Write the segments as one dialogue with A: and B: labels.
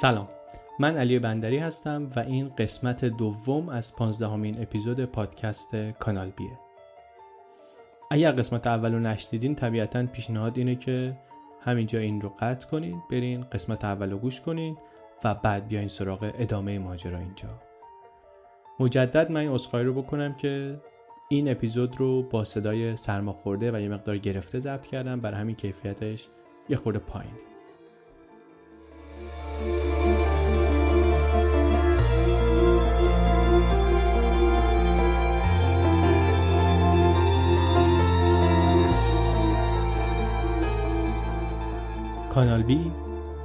A: سلام. من علی بندری هستم و این قسمت دوم از پانزدهمین اپیزود پادکست کانال بیه. اگر قسمت اول رو نشدیدین طبیعتا پیشنهاد اینه که همینجا این رو قطع کنین برین قسمت اول رو گوش کنین و بعد بیاین سراغ ادامه ماجرا اینجا. مجدد من این اصخایی رو بکنم که این اپیزود رو با صدای سرماخورده و یه مقدار گرفته ضبط کردم برای همین کیفیتش یه خورده پایین کانال بی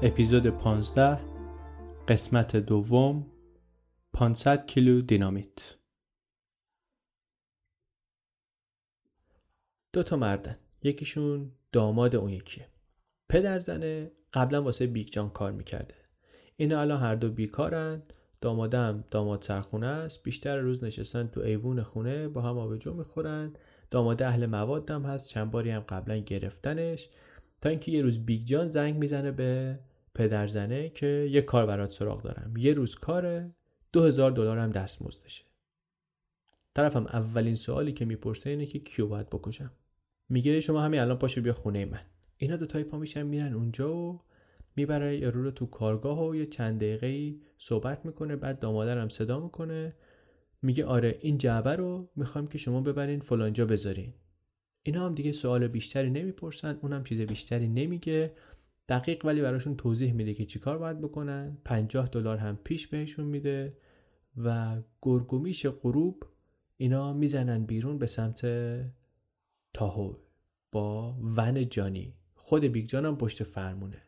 A: اپیزود 15 قسمت دوم 500 کیلو دینامیت. دو تا مردن یکیشون داماد اون یکیه. پدر زنه قبلا واسه بیگ جان کار می‌کرده. اینا الان هر دو بیکارن دامادم داماد سرخونه است بیشتر روز نشستن تو ایوون خونه با هم آبجو می‌خورن. داماد اهل موادم هست چند باری هم قبلا گرفتنش. تا اینکه یه روز بیگ جان زنگ می‌زنه به پدر زنه که یه کار برات سراغ دارم. یه روز کاره دو هزار دلار هم دستمزدشه طرفم اولین سوالی که می‌پرسه اینه که کیو باید بکشم؟ میگه شما همین الان پاشو بیا خونه من. اینا دو تای پا میشن میرن اونجا و می‌بره یارو رو تو کارگاه و یه چند دقیقه صحبت می‌کنه بعد دامادرم صدا می‌کنه. میگه آره این جعبه رو می‌خوایم که شما ببرین فلانجا بذارین. اینا هم دیگه سوال بیشتری نمی‌پرسن اونم چیز بیشتری نمیگه. دقیق ولی براشون توضیح میده که چیکار باید بکنن. 50 دلار هم پیش بهشون میده و گرگومیش غروب اینا می‌زنن بیرون به سمت تاهو با ون جانی. خود بیگ جان هم پشت فرمونه.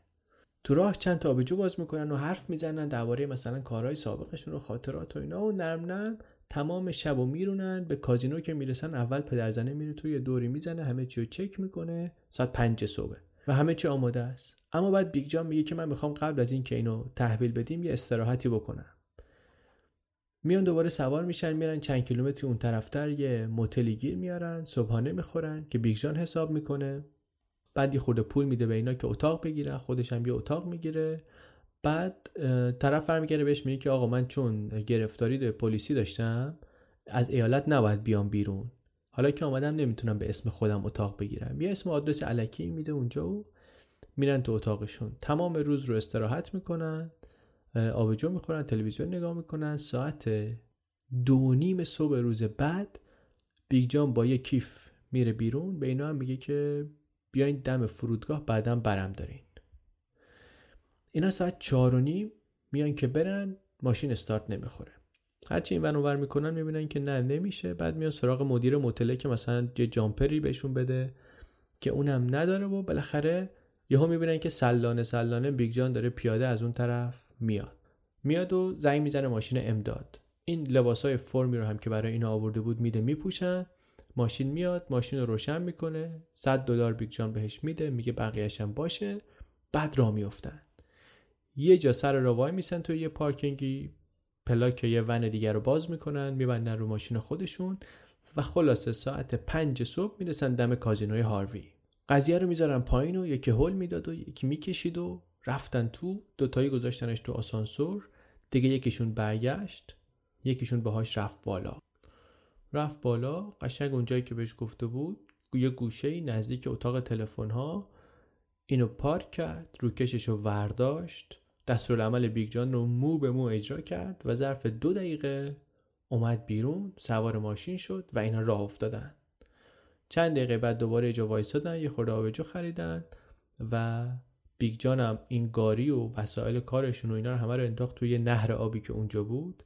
A: تو راه چند تا آبجو باز می‌کنن و حرف می‌زنن درباره مثلا کارهای سابقشون و خاطرات و اینا و نرم نرم تمام شب و میرونن به کازینو که می‌رسن اول پدرزنه میره تو یه دوری می‌زنه همه چی رو چک می‌کنه ساعت پنج صبح. و همه چی آماده است. اما بعد بیگ جان میگه که من می‌خوام قبل از اینکه اینو تحویل بدیم یه استراحتی بکنم. میان دوباره سوار میشن میرن چند کیلومتر اون طرفتر یه موتلی گیر میارن صبحانه می‌خورن که بیگ جان حساب می‌کنه. بعد خرده پول میده به اینا که اتاق بگیرن خودش هم یه اتاق می‌گیره. بعد طرف برمیگرده بهش میگه که آقا من چون گرفتاری پلیسی داشتم از ایالت نباید بیام بیرون. حالا که آمدم نمی‌تونم به اسم خودم اتاق بگیرم. یه اسم آدرس الکی میده اونجا و میرن تو اتاقشون. تمام روز رو استراحت می‌کنن آبجو می‌خورن تلویزیون نگاه می‌کنن. ساعت دو نیم صبح روز بعد بیگ جان با یه کیف میره بیرون. به اینا هم میگه که بیاین دم فرودگاه بعدم برم دارین. اینا ساعت چهار و نیم میان که برن ماشین استارت نمی‌خوره. هرچی این ور می‌کنن می‌بینن که نه نمیشه. بعد میان سراغ مدیر موتله که مثلا یه jumper ی بهشون بده که اونم نداره و بالاخره یهو می‌بینن که سلانه سلانه بیگ جان داره پیاده از اون طرف میاد. میاد و زنگ می‌زنه ماشین امداد. این لباسای فرمی رو هم که برای اینا آورده بود میده میپوشن. ماشین میاد ماشین رو روشن می‌کنه. 100 دلار بیگ جان بهش میده میگه بقیه‌اش هم باشه. بعد راه میافتن. یه جا سر رو وایمیسن توی یه پارکینگی پلاک یه ون دیگر رو باز می‌کنن میبندن رو ماشین خودشون و خلاصه ساعت پنج صبح می‌رسن دم کازینوی هاروی. قضیه رو می‌ذارن پایین و یکی هول می‌داد و یکی می‌کشید و رفتن تو دوتایی گذاشتنش تو آسانسور دیگه یکیشون برگشت یکیشون باهاش رفت بالا. رفت بالا قشنگ اونجایی که بهش گفته بود یه گوشه نزدیک اتاق تلفن ها اینو پارک کرد روکشش رو ورداشت. دستورالعمل بیگ جان رو مو به مو اجرا کرد و ظرف دو دقیقه اومد بیرون سوار ماشین شد و اینا راه افتادن. چند دقیقه بعد دوباره جا وایسادن یه خورده آبجو خریدن و بیگ جان هم این گاری و وسایل کارشون و اینا رو همه رو انداخت توی نهر آبی که اونجا بود.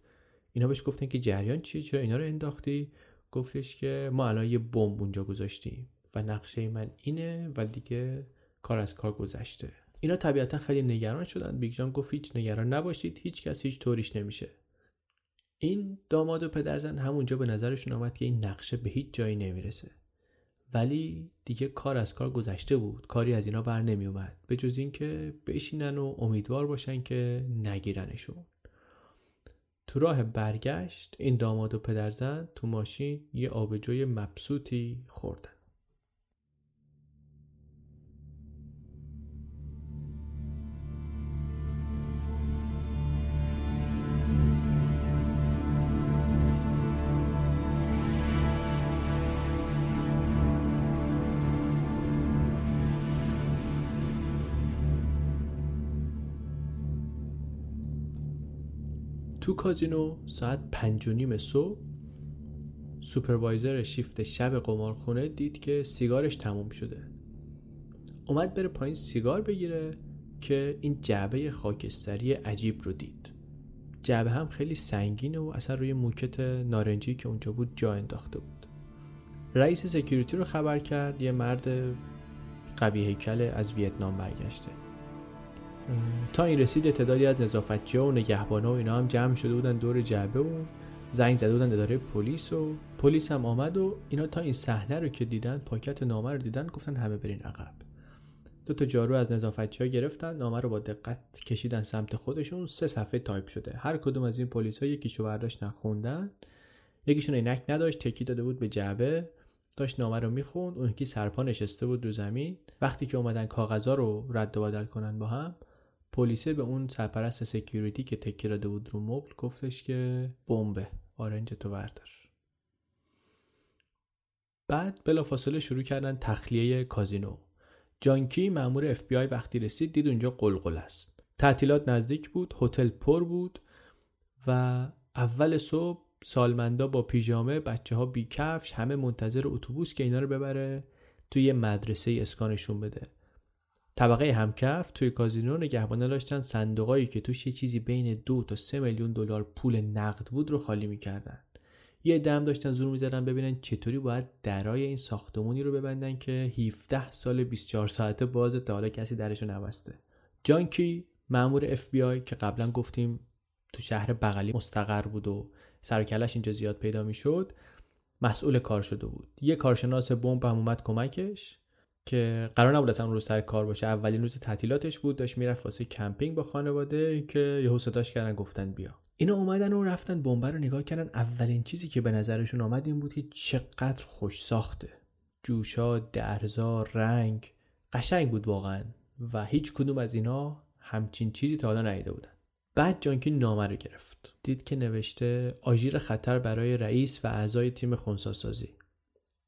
A: اینا بهش گفتن که جریان چیه؟ چرا اینا رو انداختی؟ گفتش که ما الان یه بمب اونجا گذاشتیم و نقشه من اینه و دیگه کار از کار گذشته. اینا طبیعتا خیلی نگران شدن. بیگ جان گفت هیچ نگران نباشید هیچ کس هیچ طوریش نمیشه. این داماد و پدرزن همونجا به نظرشون آمد که این نقشه به هیچ جایی نمی‌رسه. ولی دیگه کار از کار گذشته بود. کاری از اینا بر نمی اومد به جز اینکه بشینن و امیدوار باشن که نگیرنشون. تو راه برگشت این داماد و پدرزن تو ماشین یه آبجوی مبسوطی خوردن. کازینو ساعت پنج و نیم صبح supervisor شیفت شب قمارخونه دید که سیگارش تموم شده. اومد بره پایین سیگار بگیره که این جعبه خاکستری عجیب رو دید. جعبه هم خیلی سنگینه و اصلا روی موکت نارنجی که اونجا بود جا انداخته بود. رئیس security رو خبر کرد یه مرد قوی هیکل از ویتنام برگشته. تا این رسید تعدادی از نظافتچی و نگهبانا و اینا هم جمع شده بودن دور جعبه و زنگ زده بودن اداره پلیس و پلیس هم آمد و اینا تا این صحنه رو که دیدن پاکت نامه رو دیدن گفتن همه برین عقب. دو تا جارو از نظافتچی ها گرفتن نامه رو با دقت کشیدن سمت خودشون سه صفحه تایپ شده. هر کدوم از این پلیس ها یکیشو برداشتن خوندن یکیشون عینک نداشت تکیه داده بود به جعبه. داشت نامه رو می‌خوند اون یکی سرپا نشسته بود رو زمین. وقتی که اومدن کاغذا رو رد و بدل کنن با هم پلیسه به اون سرپرست security که تکیه داده بود رو مبل گفتش که بمبه آرنج تو بردار. بعد بلافاصله شروع کردن تخلیه کازینو. جانکی مامور اف بی آی وقتی رسید دید اونجا غلغله است. تعطیلات نزدیک بود هتل پر بود و اول صبح سالمندا با پیژامه بچه ها بی کفش همه منتظر اتوبوس که اینا رو ببره توی مدرسه اسکانشون بده. طبقه همکف توی کازینو نگهبانه داشتن صندوقایی که توش یه چیزی بین دو تا سه میلیون دلار پول نقد بود رو خالی می‌کردن. یه دم داشتن زور می‌زدن ببینن چطوری باید درای این ساختمونی رو ببندن که 17 سال 24 ساعته باز تا حالا کسی درشو نبسته. جانکی مامور اف بی آی که قبلا گفتیم تو شهر بغلی مستقر بود و سرکلش اینجا زیاد پیدا می‌شد مسئول کار شده بود. یه کارشناس بمب هم اومد کمکش. که قرار نبود اصلا رو سر کار باشه. اولین روز تعطیلاتش بود داشت می‌رفت واسه کمپینگ با خانواده که یهو صداش کردن گفتن بیا. اینا اومدن و رفتن بمب رو نگاه کردن. اولین چیزی که به نظرشون آمد این بود که چقدر خوش ساخته. جوشا درزا رنگ. قشنگ بود واقعا. و هیچ کدوم از اینا همچین چیزی تا حالا ندیده بودن. بعد جانکی نامه رو گرفت. دید که نوشته آژیر خطر برای رئیس و اعضای تیم خونساسازی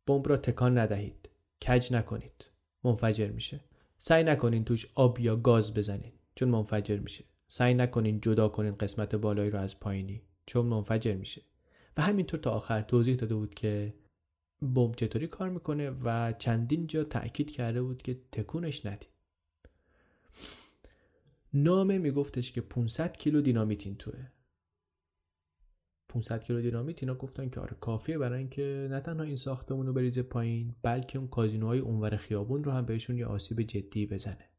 A: بمب را تکان ندهید. کج نکنید. منفجر میشه. سعی نکنین توش آب یا گاز بزنین. چون منفجر میشه. سعی نکنین جدا کنین قسمت بالایی رو از پایینی. چون منفجر میشه. و همینطور تا آخر توضیح داده بود که بمب چطوری کار می‌کنه و چندین جا تاکید کرده بود که تکونش ندید. نامه میگفتش که 500 کیلو دینامیت این توه. 500 کیلو دینامیت اینا گفتن که آره کافیه برای اینکه نه تنها این ساختمون رو بریزه پایین بلکه اون کازینوهای اونور خیابون رو هم بهشون یه آسیب جدی بزنه.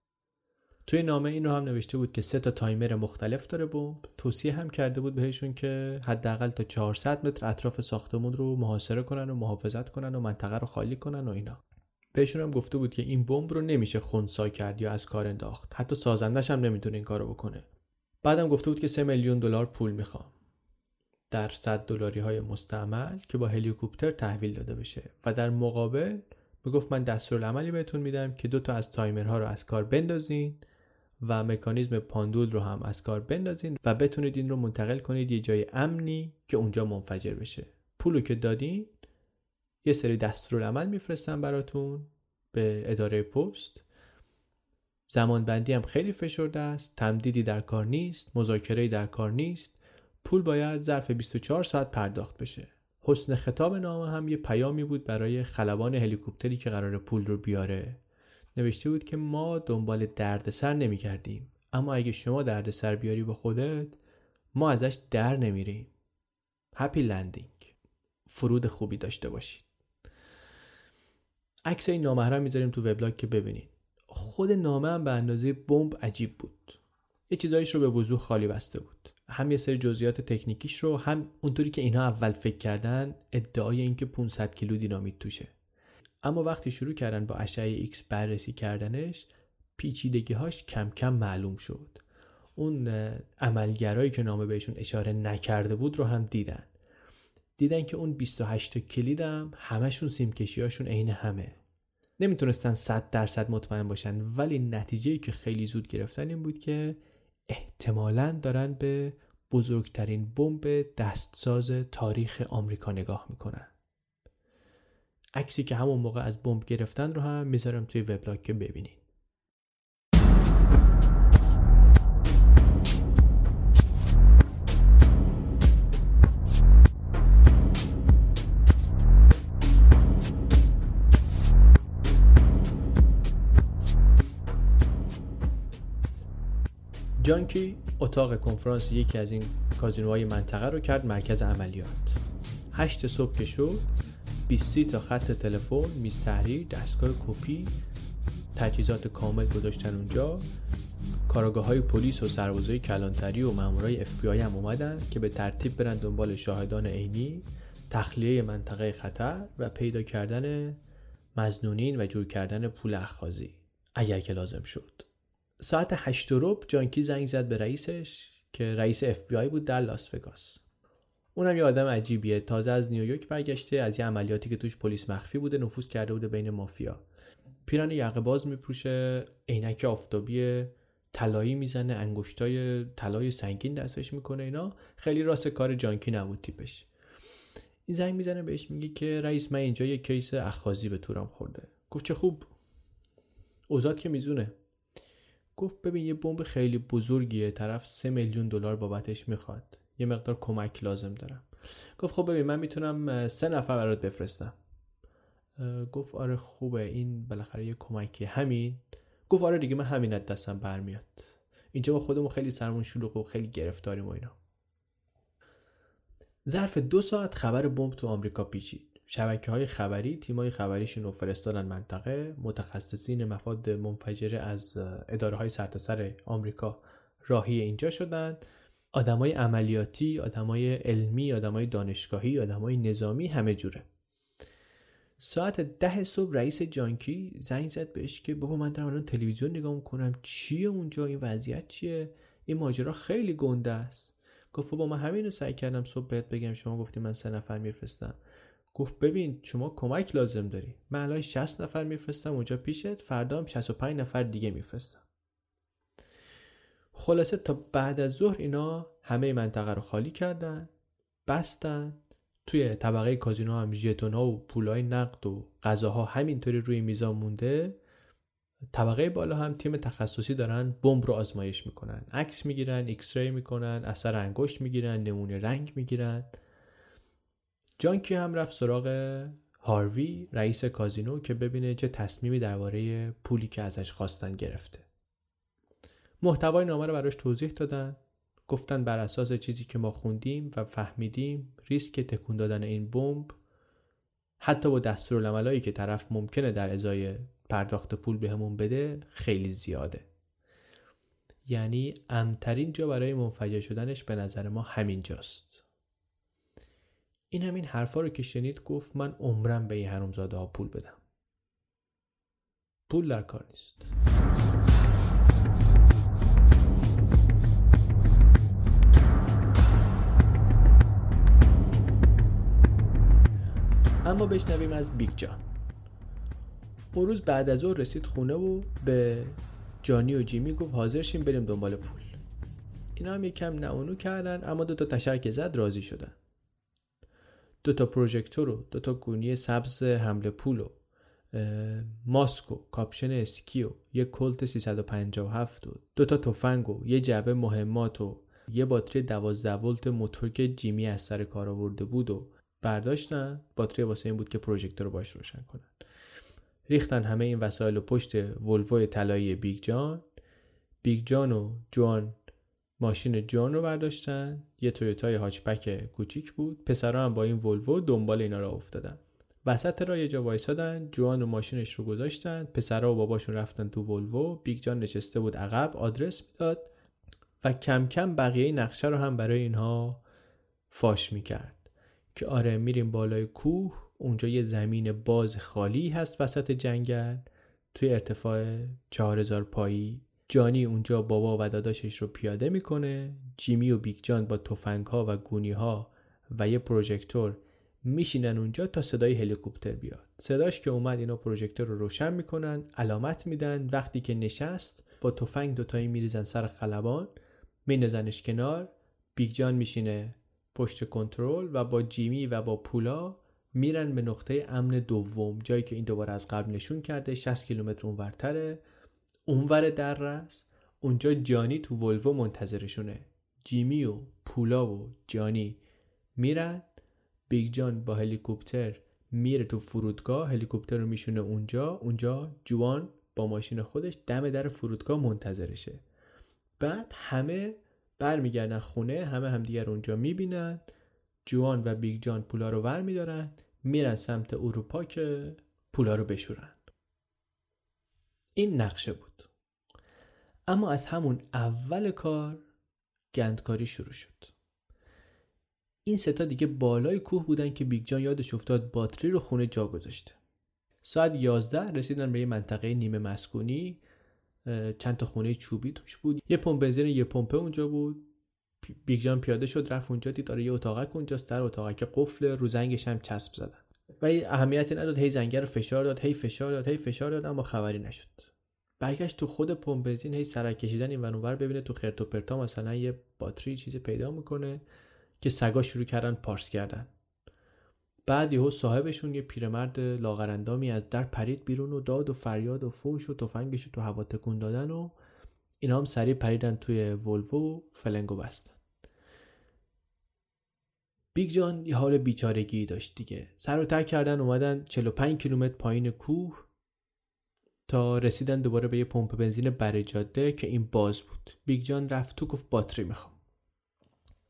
A: توی نامه این رو هم نوشته بود که سه تا تایمر مختلف داره بمب. توصیه هم کرده بود بهشون که حداقل تا 400 متر اطراف ساختمون رو محاصره کنن و محافظت کنن و منطقه رو خالی کنن و اینا. بهشون هم گفته بود که این بمب رو نمیشه خونسا کرد یا از کار انداخت. حتی سازندش هم نمی‌تونه این کارو بکنه. بعدم گفته بود که 3 میلیون دلار پول می‌خوام. در 100 دلاری های مستعمل که با هلیکوپتر تحویل داده بشه. و در مقابل می‌گفت من دستورالعملی بهتون میدم که دو تا از تایمرها رو از کار بندازین و مکانیزم پاندول رو هم از کار بندازین و بتونید این رو منتقل کنید یه جای امنی که اونجا منفجر بشه. پولو که دادین یه سری دستورالعمل میفرستن براتون به اداره پست. زمان بندی هم خیلی فشرده است تمدیدی در کار نیست مذاکره در کار نیست. پول باید ظرف 24 ساعت پرداخت بشه. حسن خطاب نامه هم یه پیامی بود برای خلبان هلیکوپتری که قرار پول رو بیاره. نوشته بود که ما دنبال دردسر نمی کردیم اما اگه شما دردسر بیاری با خودت ما ازش در نمیریم. هپی لندینگ فرود خوبی داشته باشید. عکس این نامه رو می‌ذاریم تو وبلاگ که ببینید خود نامه هم به اندازه بمب عجیب بود. یه چیزایش رو به وضوح خالی بسته بود. هم یه سری جزئیات تکنیکیش رو هم اونطوری که اینا اول فکر کردن ادعای اینکه 500 کیلو دینامیت توشه. اما وقتی شروع کردن با اشعه ایکس بررسی کردنش پیچیدگی هاش کم کم معلوم شد. اون اهرم‌هایی که نامه بهشون اشاره نکرده بود رو هم دیدن. دیدن که اون 28 کلیدم همشون سیمکشی هاشون عین همه. نمی‌تونستن 100 درصد مطمئن باشن ولی نتیجه که خیلی زود گرفتن این بود که احتمالا دارن به بزرگترین بمب دستساز تاریخ آمریکا نگاه می‌کنن. عکسی که همون موقع از بمب گرفتن رو هم می‌ذارم توی وبلاگ که ببینید جانکی اتاق کنفرانس یکی از این کازینوهای منطقه رو کرد مرکز عملیات. هشت صبح که شد 20 تا خط تلفن میز تحریر دستگاه کپی تجهیزات کامل گذاشتن اونجا. کاراگاه های پلیس و سربازای کلانتری و مامورای اف هم اومدن که به ترتیب برن دنبال شاهدان عینی تخلیه منطقه خطر و پیدا کردن مزنونین و جور کردن پول اخخازی. اگر که لازم شد. ساعت هشت و جانکی زنگ زد به رئیسش که رئیس اف بود در لاس وگاس. اونم یه آدم عجیبیه. تازه از نیویورک برگشته از یه عملیاتی که توش پلیس مخفی بوده نفوذ کرده بوده بین مافیا. پیرهن یقه باز میپوشه عینک آفتابی طلایی می‌زنه انگشترای طلای سنگین دستش می‌کنه اینا. خیلی راست کار جانکی نبود تیپش. این زنگ می‌زنه بهش میگه که رئیس من اینجا یه case اخاذی به تورم خورده. گفت چه خوب. اوزاد که میزونه. گفت ببین یه بمب خیلی بزرگیه طرف سه میلیون دلار بابتش می‌خواد. یه مقدار کمک لازم دارم. گفت خب ببین من می‌تونم سه نفر برات بفرستم. گفت آره خوبه این بالاخره یه کمکی همین؟ گفت آره دیگه من همین از دستم برمیاد. اینجا با خودمون خیلی سرمون شلوغ و خیلی گرفتاریم و اینا. ظرف دو ساعت خبر بمب تو آمریکا پیچید. شبکه های خبری تیمای خبریشون رو فرستادن منطقه. متخصصین مفاد منفجره از اداره های سرتاسر آمریکا راهی اینجا شدن. آدمای عملیاتی آدمای علمی آدمای دانشگاهی آدمای نظامی همه جوره. ساعت ده صبح رئیس جانکی زنگ زد بهش که بابا من دارم الان تلویزیون نگاه می‌کنم. چیه اونجا؟ این وضعیت چیه؟ این ماجرا خیلی گنده است. گفت بابا من همین رو سعی کردم صبح بهت بگم. شما گفتی من سه نفر میفرستم. گفت ببین شما کمک لازم داری. من الان 60 نفر میفرستم اونجا پیشت فردا هم 65 نفر دیگه میفرستم. خلاصه تا بعد از ظهر اینا همه منطقه رو خالی کردن بستن. توی طبقه کازینو هم ژتونا و پولای نقد و غذاها همینطوری روی میزا مونده. طبقه بالا هم تیم تخصصی دارن بمب رو آزمایش می‌کنن. عکس می‌گیرن X-ray می‌کنن اثر انگشت می‌گیرن نمونه رنگ می‌گیرن. جانکی هم رفت سراغ هاروی رئیس کازینو که ببینه چه تصمیمی درباره پولی که ازش خواستن گرفته. محتوای نامه رو براش توضیح دادن. گفتن بر اساس چیزی که ما خوندیم و فهمیدیم ریسک تکون دادن این بمب حتی با دستورالعملایی که طرف ممکنه در ازای پرداخت پول بهمون بده خیلی زیاده. یعنی امترین جا برای منفجر شدنش به نظر ما همین جاست این همین حرفا رو که شنید گفت من عمرم به این حرومزاده ها پول بدم. پول در کار نیست. اما بشنویم از بیگ جان اون روز بعد از ظهر رسید خونه و به جانی و جیمی گفت حاضر شیم بریم دنبال پول. اینا هم یکم نه و نو کردن اما دو تا تشر که زد راضی شدن. دو تا پروژکتور و دو تا گونی سبز حمل پول و ماسک و کاپشن اسکی و یه کلت 357 و دو تا تفنگ و یه جعبه مهمات و یه باتری 12 ولت موتور که جیمی از سر کار آورده بود و برداشتن. باتری واسه این بود که پروژکتور رو باش روشن کنن. ریختن همه این وسایل و پشت ولوو طلایی بیگ جان. بیگ جان و جوان ماشین جان رو برداشتن. یه تویوتای hatchback کوچیک بود. پسرا هم با این ولوو دنبال اینا راه افتادن. وسط راه یه جا وایسادن. جوان و ماشینش رو گذاشتن. پسرا و باباشون رفتن تو ولوو بیگ جان نشسته بود عقب. آدرس می‌داد. و کم کم بقیه نقشه رو هم برای اینها فاش می‌کرد. که آره میریم بالای کوه. اونجا یه زمین باز خالی هست وسط جنگل. توی ارتفاع 4000 پایی جانی اونجا بابا و داداشش رو پیاده می‌کنه. جیمی و بیگ جان با تفنگ ها و گونی ها و یه پروژکتور میشینن اونجا تا صدای هلیکوپتر بیاد. صداش که اومد اینا پروژکتور رو روشن می‌کنن علامت میدن. وقتی که نشست با تفنگ دوتایی میریزن سر خلبان میندازنش کنار. بیگ جان میشینه پشت کنترل و با جیمی و با پولا میرن به نقطه امن دوم جایی که این دوباره از قبل نشون کرده 60 کیلومتر اونورتره. اونور در است اونجا جانی تو ولوو منتظرشونه. جیمی و پولا و جانی. میرن بیگ جان با هلیکوپتر میره تو فرودگاه هلیکوپتر رو میشونه اونجا اونجا جوان با ماشین خودش دم در فرودگاه منتظرشه. بعد همه برمیگردن خونه همه همدیگر اونجا می‌بینن. جوان و بیگ جان پولا رو ور میدارن میرن سمت اروپا که پولا رو بشورن. این نقشه بود. اما از همون اول کار گندکاری شروع شد. این سه تا دیگه بالای کوه بودن که بیگ جان یادش افتاد باتری رو خونه جا گذاشته. ساعت 11 رسیدن به یه منطقه نیمه مسکونی چند تا خونه چوبی توش بود. یه پمپ بنزین یه پمپه اونجا بود. بیگ جان پیاده شد رفت اونجا دید داره یه اتاقک اونجاست در اتاقک قفله رو زنگش هم چسب زدن. و اهمیتی نداد هی زنگر رو فشار داد هی فشار داد هی فشار داد اما خبری نشد. برگشت تو خود پمپ بنزین هی سرک کشیدن این اونور ببینه تو خرت و پرتا مثلا یه باتری چیزی پیدا می‌کنه که سگا شروع کردن پارس کردن. بعد یهو صاحبشون یه پیرمرد لاغرندامی از در پرید بیرون و داد و فریاد و فوش و تفنگش تو هوا تکون دادن و اینا هم سریع پریدن توی ولوو فلنگو بستن. بیگ جان یه حال بیچارگی داشت دیگه. سر و ته کردن اومدن 45 کیلومتر پایین کوه. تا رسیدن دوباره به یه پمپ بنزین بر جاده که این باز بود. بیگ جان رفت تو گفت باتری می‌خوام.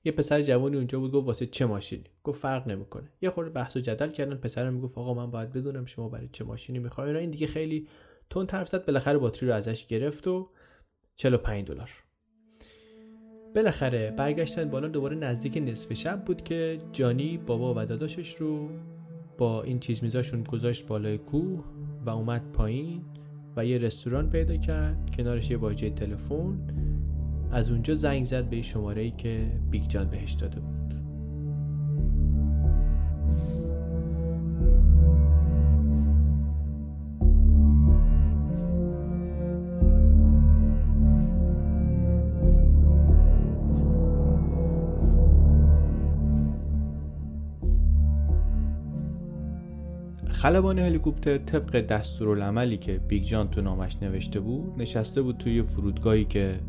A: یه پسر جوانی اونجا بود گفت واسه چه ماشینی؟ گفت فرق نمی‌کنه. یه خورده بحث و جدل کردن پسرم می‌گفت آقا من باید بدونم شما برای چه ماشینی می‌خوای این دیگه خیلی تون طرف زد بالاخره باتری رو ازش گرفت و 45 دلار. بالاخره برگشتن بالا دوباره نزدیک نصف شب بود که جانی بابا و داداشش رو با این چیز میزاشون گذاشت بالای کوه و اومد پایین. و یه رستوران پیدا کرد. کنارش یه واژه تلفن. از اونجا زنگ زد به شماره ای که بیگ جان بهش داده بود. خلبان هلیکوپتر طبق دستورالعملی که بیگ جان تو نامش نوشته بود نشسته بود توی فرودگاهی که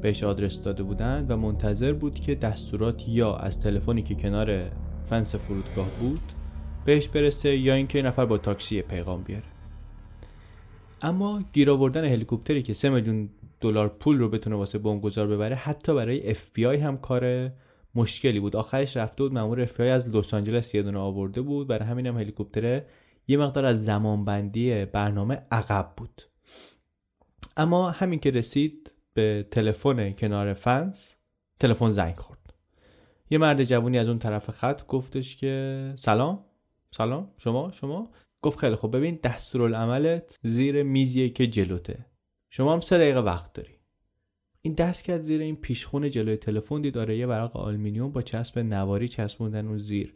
A: بهش آدرس داده بودند و منتظر بود که دستورات یا از تلفنی که کنار فنس فرودگاه بود بهش برسه یا اینکه نفر با تاکسی پیغام بیاره. اما گیر آوردن هلیکوپتری که 3 میلیون دلار پول رو بتونه واسه بمبگذار ببره حتی برای اف هم کار مشکلی بود. آخرش رفته بود مامور اف از لس آنجلس یه دونه آورده بود. برای همین هم هلیکوپتر یه مقدار از زمانبندی برنامه عقب بود. اما همین که رسید به تلفن کنار فنس تلفن زنگ خورد. یه مرد جوونی از اون طرف خط گفتش که سلام سلام شما شما؟ گفت خیلی خب ببین دستورالعملت زیر میزیه که جلوته. شما هم سه دقیقه وقت داری. این دست کرد زیر این پیشخون جلوی تلفن دید داره یه ورق آلمینیوم با چسب نواری چسبوندن اون زیر.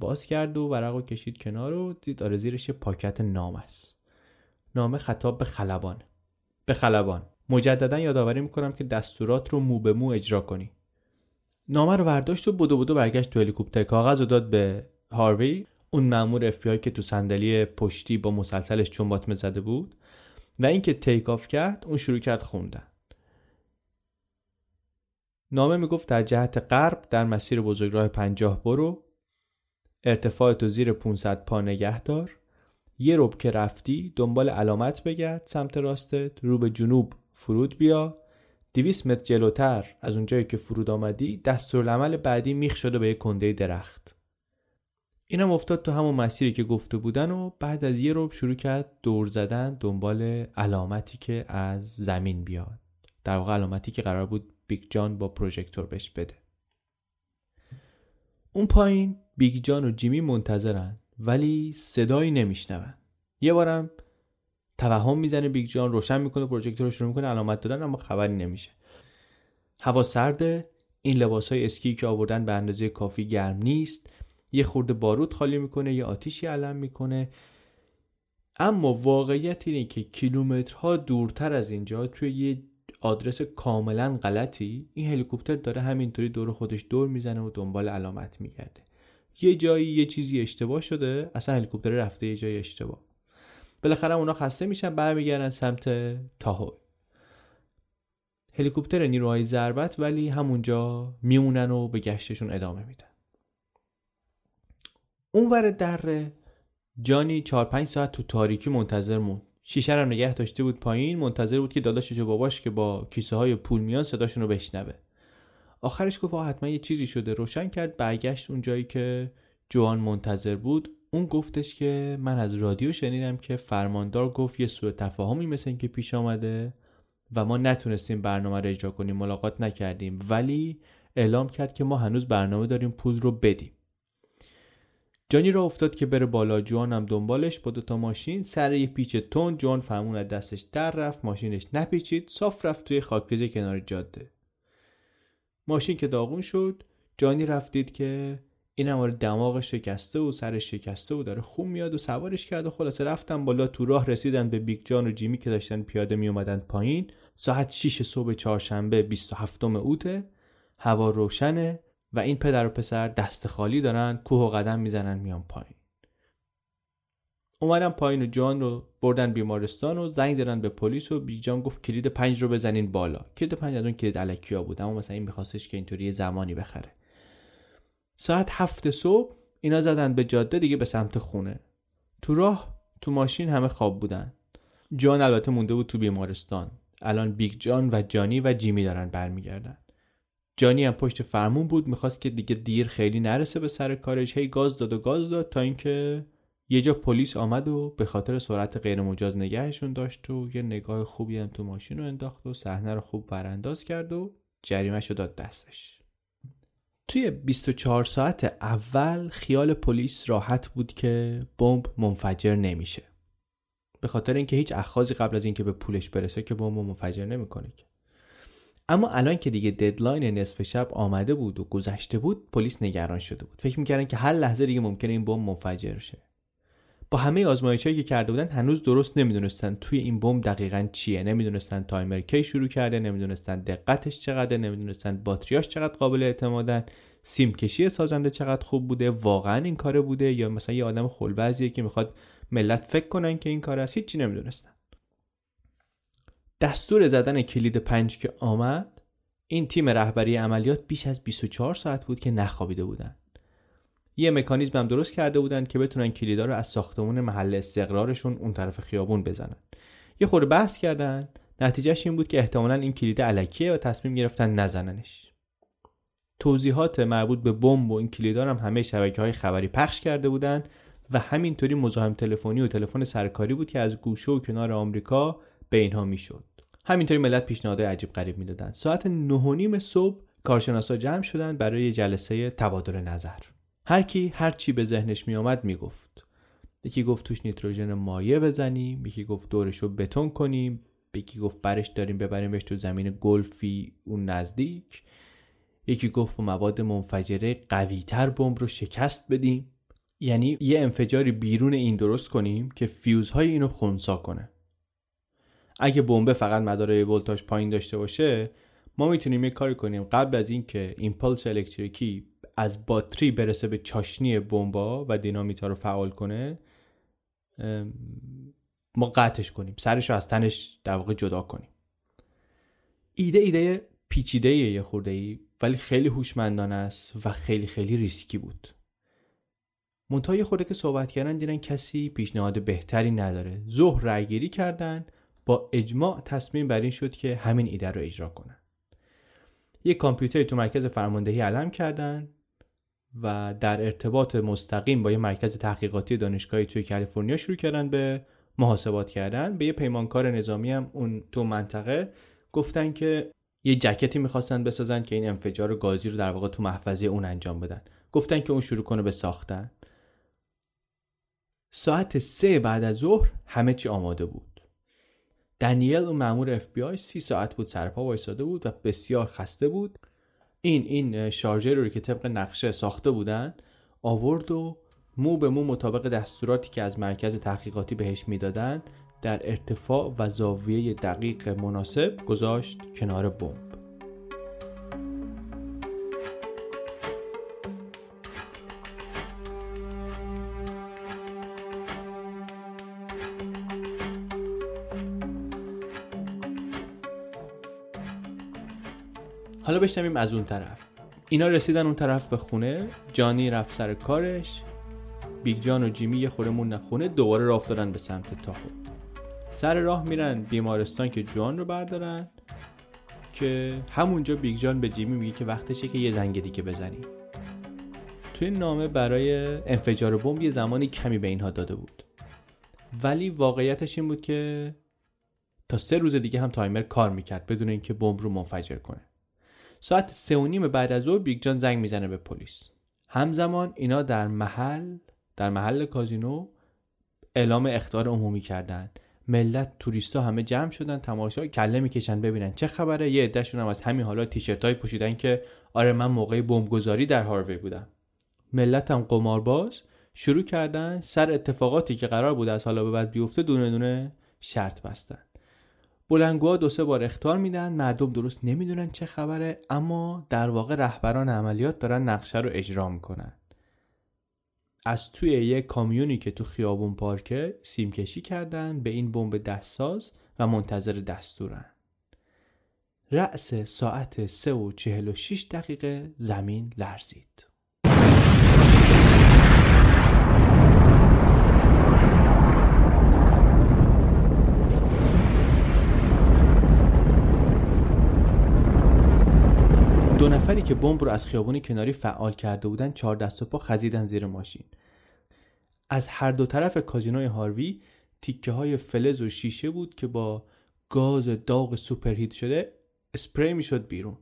A: باز کرد و ورق رو کشید کنار و دید داره زیرش یه پاکت نامه است. نامه خطاب به خلبان. به خلبان. مجددا یادآوری می‌کنم که دستورات رو مو به مو اجرا کنی. نامه رو برداشت و بدو بدو برگشت تو هلیکوپتر. کاغذ رو داد به هاروی. اون مامور اف که تو صندلی پشتی با مسلسلش چنباتمه زده بود و اینکه take off کرد اون شروع کرد خوندن. نامه می‌گفت در جهت غرب در مسیر بزرگراه پنجاه برو ارتفاع تو زیر 500 پا نگه دار. یه رب که رفتی دنبال علامت بگرد سمت راستت رو به جنوب فرود بیا. 200 متر جلوتر از اونجایی که فرود آمدی دستورالعمل بعدی میخ شده به یک کنده درخت. اینم افتاد تو همون مسیری که گفته بودن و بعد از یه رب شروع کرد دور زدن دنبال علامتی که از زمین بیاد. در واقع علامتی که قرار بود بیگ جان با پروژکتور بهش بده. اون پایین بیگ جان و جیمی منتظرن ولی صدایی نمیشنون. یه بارم توهم می‌زنه بیگ جان روشن می‌کنه پروژکتور رو شروع می‌کنه علامت دادن اما خبری نمیشه. هوا سرده این لباس های اسکی که آوردن به اندازه کافی گرم نیست. یه خورده بارود خالی می‌کنه یه آتیشی علم می‌کنه. اما واقعیت اینه که کیلومترها دورتر از اینجا توی یه آدرس کاملا غلطی این هلیکوپتر داره همینطوری دور خودش دور می‌زنه و دنبال علامت میگرده. یه جایی یه چیزی اشتباه شده اصلا هلیکوپتر رفته یه جای اشتباه. بالاخره اونا خسته میشن برمیگردن سمت تاهوی هلیکوپتر نیروهای ضربت ولی همونجا میمونن و به گشتشون ادامه میدن. اونور دره جانی 4 5 ساعت تو تاریکی منتظر موند. شیشه رو نگه داشته بود پایین منتظر بود که داداشش و باباش که با کیسه های پول میان صداشون رو بشنوه. آخرش گفت حتما یه چیزی شده. روشن کرد برگشت اون جایی که جوان منتظر بود. اون گفتش که من از رادیو شنیدم که فرماندار گفت یه سوء تفاهمی مثل این که پیش آمده و ما نتونستیم برنامه رو اجرا کنیم ملاقات نکردیم. ولی اعلام کرد که ما هنوز برنامه داریم پول رو بدیم. جانی را افتاد که بره بالا. جوان هم دنبالش با دوتا ماشین. سر یه پیچ تون جوان فهمون از دستش در رفت ماشینش نپیچید. صاف رفت توی خاکریزه کنار جاده. ماشین که داغون شد. جانی رفتید که این هم دماغ شکسته و سرش شکسته و داره خون میاد و سوارش کرد و خلاصه رفتن بالا. تو راه رسیدن به بیگ جان و جیمی که داشتن پیاده می اومدن پایین. ساعت 6 صبح چهارشنبه 27 اوته هوا روشنه و این پدر و پسر دست خالی دارن کوه و قدم می‌زنن میان پایین. اومدن پایین و جان رو بردن بیمارستان و زنگ زدن به پلیس و بیگ جان گفت کلید پنج رو بزنین بالا. کلید پنج از اون کلید الکیا بود اما مثلا این میخواستش که اینطوری زمانی بخره. ساعت هفت صبح اینا زدن به جاده دیگه به سمت خونه. تو راه تو ماشین همه خواب بودن. جان البته مونده بود تو بیمارستان. الان بیگ جان و جانی و جیمی دارن برمیگردن. جانی هم پشت فرمون بود می‌خواست که دیگه دیر خیلی نرسه به سر کارش. هی گاز داد و گاز داد تا اینکه یه جا پلیس آمد و به خاطر سرعت غیر مجاز نگهشون داشت و یه نگاه خوبی هم تو ماشین رو انداخت و صحنه رو خوب برانداز کرد و جریمه رو داد دستش. توی 24 ساعت اول خیال پلیس راحت بود که بمب منفجر نمیشه. به خاطر اینکه هیچ اخاذی قبل از اینکه به پولش برسه که بمب منفجر نمی‌کنه اما الان که دیگه deadline نصف شب آمده بود و گذشته بود پلیس نگران شده بود. فکر می‌کردن که هر لحظه دیگه ممکنه این بمب منفجر شه. با همه آزمایشهایی که کرده بودن هنوز درست نمی‌دونستن توی این بمب دقیقا چیه. نمی‌دونستن تایمر کی شروع کرده نمی‌دونستن دقتش چقدر نمی‌دونستن باتریاش چقدر قابل اعتمادن. سیم کشی سازنده چقدر خوب بوده واقعا این کاره بوده؟ یا مثلا یه آدم خل وضعیه که می‌خواد ملت فکر کنن که این کار است؟ هیچی نمی‌دونستن. دستور زدن کلید پنج که آمد این تیم رهبری عملیات بیش از 24 ساعت بود که نخوابیده بودن. یه مکانیزم هم درست کرده بودن که بتونن کلیدا رو از ساختمون محل استقرارشون اون طرف خیابون بزنن. یه خورده بحث کردن. نتیجهش این بود که احتمالا این کلید علکیه و تصمیم گرفتن نزننش. توضیحات مربوط به بمب و این کلیدا هم همه شبکه های خبری پخش کرده بودن و همینطوری مزاحم تلفنی و تلفن سرکاری بود که از گوشه و کنار آمریکا به اینها می‌شد. همینطوری ملت پیشنهادهای عجیب غریب می‌دادن. ساعت نه نیم صبح کارشناسا جمع شدن برای جلسه تبادل نظر. هر کی هر چی به ذهنش می آمد می گفت یکی گفت توش نیتروژن مایع بزنیم یکی گفت دورش رو بتون کنیم یکی گفت برش داریم ببریمش تو زمین گلفی اون نزدیک. یکی گفت با مواد منفجره قویتر بمب رو شکست بدیم. یعنی یه انفجاری بیرون این درست کنیم که فیوزهای اینو خونسا کنه. اگه بمب فقط مدارای ولتاژ پایین داشته باشه ما می‌تونیم یه کاری کنیم. قبل از اینکه impulse الکتریکی از باتری برسه به چاشنی بمبا و دینامیتا رو فعال کنه ما قطعش کنیم. سرش رو از تنش در واقع جدا کنیم. ایده ایده پیچیده یه خورده ای ولی خیلی هوشمندانه است و خیلی خیلی ریسکی بود. منتها یه خورده که صحبت کردن دیدن کسی پیشنهاد بهتری نداره. ظهر رأیگیری کردن. با اجماع تصمیم بر این شد که همین ایده رو اجرا کنن. یک کامپیوتر تو مرکز فرماندهی علم کردن. و در ارتباط مستقیم با یه مرکز تحقیقاتی دانشگاهی توی کالیفرنیا شروع کردن به محاسبات کردن. به یه پیمانکار نظامی هم اون تو منطقه گفتن که یه جکتی می‌خواستن بسازن که این انفجار گازی رو در واقع تو محفظه اون انجام بدن. گفتن که اون شروع کنه به ساختن. ساعت سه بعد از ظهر همه چی آماده بود. دنیل و مامور اف بی آی سی ساعت بود سرپا وایساده بود و بسیار خسته بود. این این شارژر رو که طبق نقشه ساخته بودن آورد و مو به مو مطابق دستوراتی که از مرکز تحقیقاتی بهش می‌دادن در ارتفاع و زاویه دقیق مناسب گذاشت کنار بمب. بشنویم از اون طرف. اینا رسیدن اون طرف به خونه. جانی رفت سر کارش. بیگ جان و جیمی یه خورده موندن خونه دوباره راه افتادن به سمت تاهو. سر راه میرن بیمارستان که جوان رو بردارن که همونجا بیگ جان به جیمی میگه که وقتشه که یه زنگ دیگه بزنیم. توی نامه برای انفجار بمب یه زمانی کمی به اینها داده بود. ولی واقعیتش این بود که تا سه روز دیگه هم تایمر کار می‌کرد بدون اینکه بمب رو منفجر کنه. ساعت سه و نیم بعد از ظهر بیگ جان زنگ می‌زنه به پلیس. همزمان اینا در محل در محل کازینو اعلام اخطار عمومی کردند ملت توریستا همه جمع شدن تماشا کله می‌کشن ببینن چه خبره. یه عدهشون هم از همین حالا تیشرت هایی پوشیدن که آره من موقع بمبگذاری در هاروی بودم. ملت هم قمارباز شروع کردن سر اتفاقاتی که قرار بود از حالا به بعد بیفته دونه دونه شرط بستن. بلنگوها دو سه بار اختار میدن مردم درست نمی‌دونن چه خبره اما در واقع رهبران عملیات دارن نقشه رو اجرا می‌کنن. از توی یک کامیونی که تو خیابون پارکه سیمکشی کردن به این بمب دستساز و منتظر دستورن. رأس ساعت سه و چهل و شیش دقیقه زمین لرزید دو نفری که بمب رو از خیابون کناری فعال کرده بودن چهار دست و پا خزیدن زیر ماشین. از هر دو طرف کازینوی هاروی تیکه های فلز و شیشه بود که با گاز داغ سوپرهیت شده اسپری می‌شد بیرون.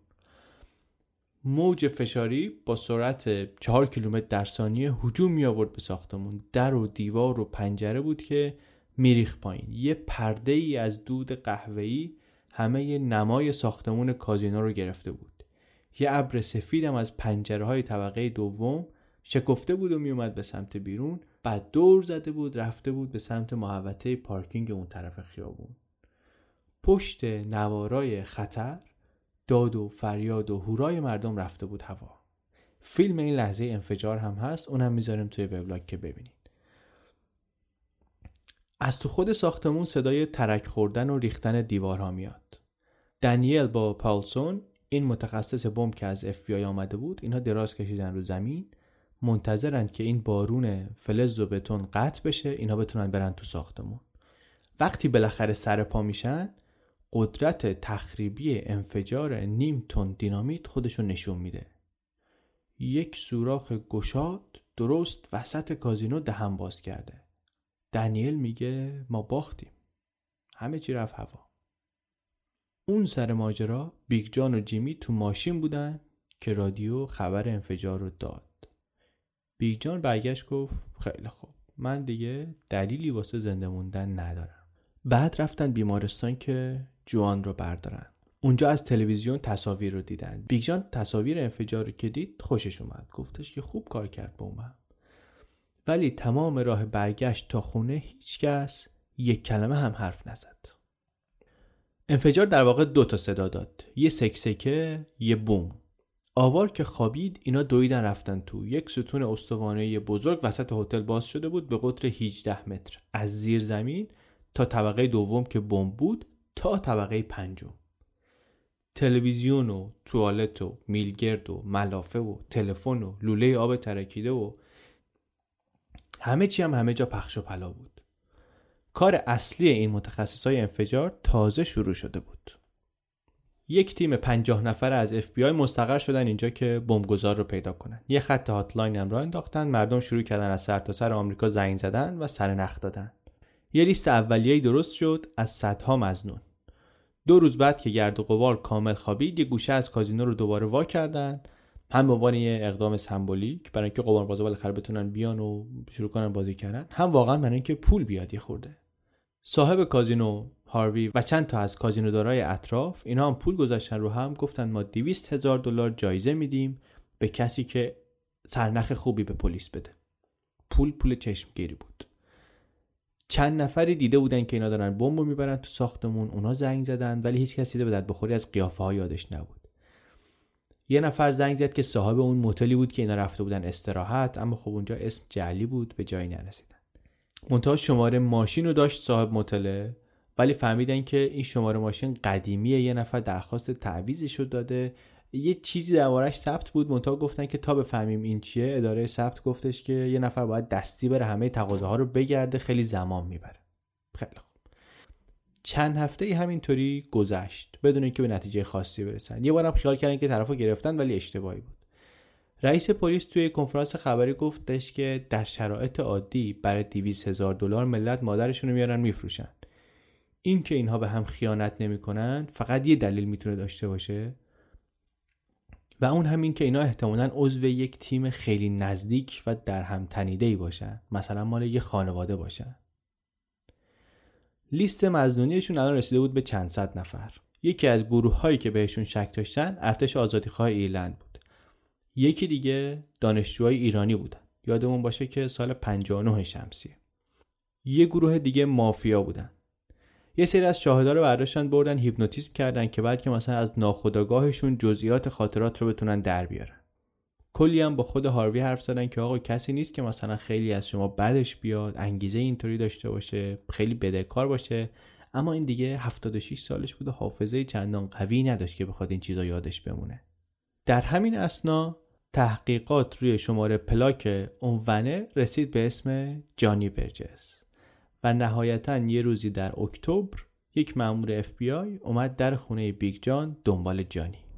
A: موج فشاری با سرعت چهار کیلومتر در ثانیه هجوم می آورد به ساختمون. در و دیوار و پنجره بود که میریخ پایین. یه پرده ای از دود قهوه‌ای همه نمای ساختمون کازینو رو گرفته بود. یه ابر سفیدم از پنجره های طبقه دوم شکفته بود و میومد به سمت بیرون. بعد دور زده بود رفته بود به سمت محوطه پارکینگ اون طرف خیابون. پشت نوارای خطر داد و فریاد و هورای مردم رفته بود هوا. فیلم این لحظه انفجار هم هست اونم می‌ذاریم توی وبلاگ که ببینید. از تو خود ساختمون صدای ترک خوردن و ریختن دیوارها میاد. دنیل با پالسون این متخصص بمب که از اف آمده بود اینها دراز کشیدن رو زمین منتظرند که این بارون فلز و بتون قطع بشه اینها بتونن برن تو ساختمون. وقتی بالاخره سر پا میشن قدرت تخریبی انفجار نیم تن دینامیت خودشون نشون میده. یک سوراخ گشاد درست وسط کازینو دهن باز کرده. دنیل میگه ما باختیم. همه چی رفت هوا. اون سر ماجرا بیگ جان و جیمی تو ماشین بودن که رادیو خبر انفجار رو داد. بیگ جان برگشت گفت خیلی خوب من دیگه دلیلی واسه زنده موندن ندارم. بعد رفتن بیمارستان که جوان رو بردارن. اونجا از تلویزیون تصاویر رو دیدن. بیگ جان تصاویر انفجار رو که دید خوشش اومد. گفتش که خوب کار کرد بمبم ولی تمام راه برگشت تا خونه هیچکس یک کلمه هم حرف نزد. انفجار در واقع دو تا صدا داد. یه سکسکه یه بوم. آوار که خوابید اینا دویدن رفتن تو. یک ستون استوانه بزرگ وسط هتل باز شده بود به قطر 18 متر. از زیر زمین تا طبقه دوم که بمب بود تا طبقه پنجم. تلویزیون و توالت و میلگرد و ملافه و تلفن و لوله آب ترکیده و همه چی هم همه جا پخش و پلا بود. کار اصلی این متخصص های انفجار تازه شروع شده بود. یک تیم پنجاه نفر از FBI مستقر شدن اینجا که بمبگذار رو پیدا کنن. یه خط هاتلاین هم را انداختن، مردم شروع کردن از سرتاسر سر آمریکا زنگ زدن و سرنخ دادن. یه لیست اولیه‌ای درست شد از صدها مزنون. دو روز بعد که گرد و غبار کامل خوابید، یه گوشه از کازینو رو دوباره وا کردن. هم به عنوان یه اقدام سمبولیک برای اینکه قماربازا بالاخره بتونن بیان و شروع کنن بازی کردن هم واقعا برای اینکه پول بیاد یه خورده. صاحب کازینو هاروی و چند تا از کازینودارای اطراف اینا هم پول گذاشتن رو هم گفتن ما 200 هزار دلار جایزه میدیم به کسی که سرنخ خوبی به پلیس بده. پول پول چشمگیری بود. چند نفری دیده بودن که اینا دارن بمب می‌برن تو ساختمون اونا زنگ زدن ولی هیچ کسی به بخوری از قیافه ها یادش نبود. یه نفر زنگ زد که صاحب اون موتلی بود که اینا رفته بودن استراحت اما خب اونجا اسم جعلی بود به جایی نرسیدن. منتها شماره ماشین رو داشت صاحب مطلع ولی فهمیدن که این شماره ماشین قدیمیه یه نفر درخواست تعویزش رو داده. یه چیزی دربارش ثبت بود منتها گفتن که تا بفهمیم این چیه اداره ثبت گفتش که یه نفر باید دستی بره همه تقاضاها رو بگرده خیلی زمان می‌بره. خیلی چند هفته ای همینطوری گذشت بدون اینکه به نتیجه خاصی برسن. یه بارم خیال کردن که طرفو گرفتن ولی اشتباهی بود. رئیس پلیس توی کنفرانس خبری گفتش که در شرایط عادی برای 200 هزار دلار ملت مادرشون رو میارن میفروشن. این که اینها به هم خیانت نمی‌کنن فقط یه دلیل می‌تونه داشته باشه؟ و اون همین که اینا احتمالا عضو یک تیم خیلی نزدیک و در هم تنیده ای باشن. مثلا مال یه خانواده باشن. لیست مزنونیشون الان رسیده بود به چند صد نفر. یکی از گروه هایی که بهشون شک داشتن ارتش آزادیخواه ایرلند بود. یکی دیگه دانشجوهای ایرانی بودن. یادمون باشه که سال 59 شمسیه. یه گروه دیگه مافیا بودن. یه سری از شاهدا رو برداشتن بردن هیپنوتیزم کردن که بلکه مثلا از ناخودآگاهشون جزئیات خاطرات رو بتونن در بیارن. کلی هم با خود هاروی حرف زدن که آقا کسی نیست که مثلا خیلی از شما بدش بیاد انگیزه اینطوری داشته باشه خیلی بدهکار باشه. اما این دیگه 76 سالش بود و حافظه چندان قوی نداشت که بخواد این چیزا یادش بمونه. در همین اثنا تحقیقات روی شماره پلاک اون ونه رسید به اسم جانی برجس و نهایتا یه روزی در اکتبر اف بی آی اومد در خونه بیگ جان دنبال جانی.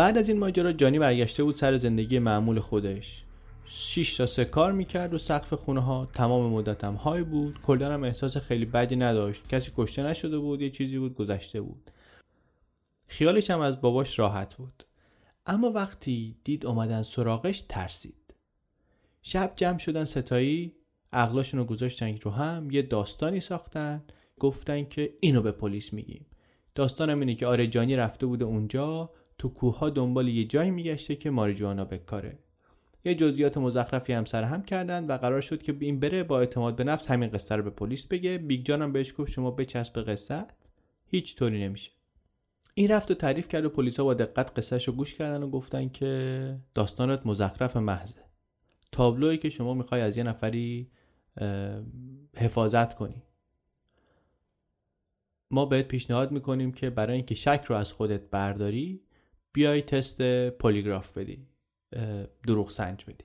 A: بعد از این ماجرا جانی برگشته بود سر زندگی معمول خودش. 6 تا سه کار می‌کرد و سقف خونه ها تمام مدت هم های بود. کلا هم احساس خیلی بدی نداشت. کسی کشته نشده بود یه چیزی بود گذشته بود. خیالش هم از باباش راحت بود. اما وقتی دید اومدن سراغش ترسید. شب جمع شدن ستایی عقلاشون رو گذاشتن رو هم یه داستانی ساختن. گفتن که اینو به پلیس میگیم. داستانم اینه که آره جانی رفته بوده اونجا. تو کوه دنبال یه جایی میگشته که ماریجوانا بکاره یه جزئیات مزخرفی هم سر هم کردن و قرار شد که این بره با اعتماد به نفس همین قصه رو به پلیس بگه. بیگ جان هم بهش گفت شما بچسب قصه. هیچ طوری نمیشه. این رفت و تعریف کرد و پلیسا با دقت قصهش رو گوش کردن و گفتن که داستانت مزخرف محضه. تابلویی که شما می‌خوای از یه نفری حفاظت کنی. ما بهت پیشنهاد می‌کنیم که برای اینکه شک رو از خودت برداری بیای تست پلیگراف بدی دروغ سنج بدی.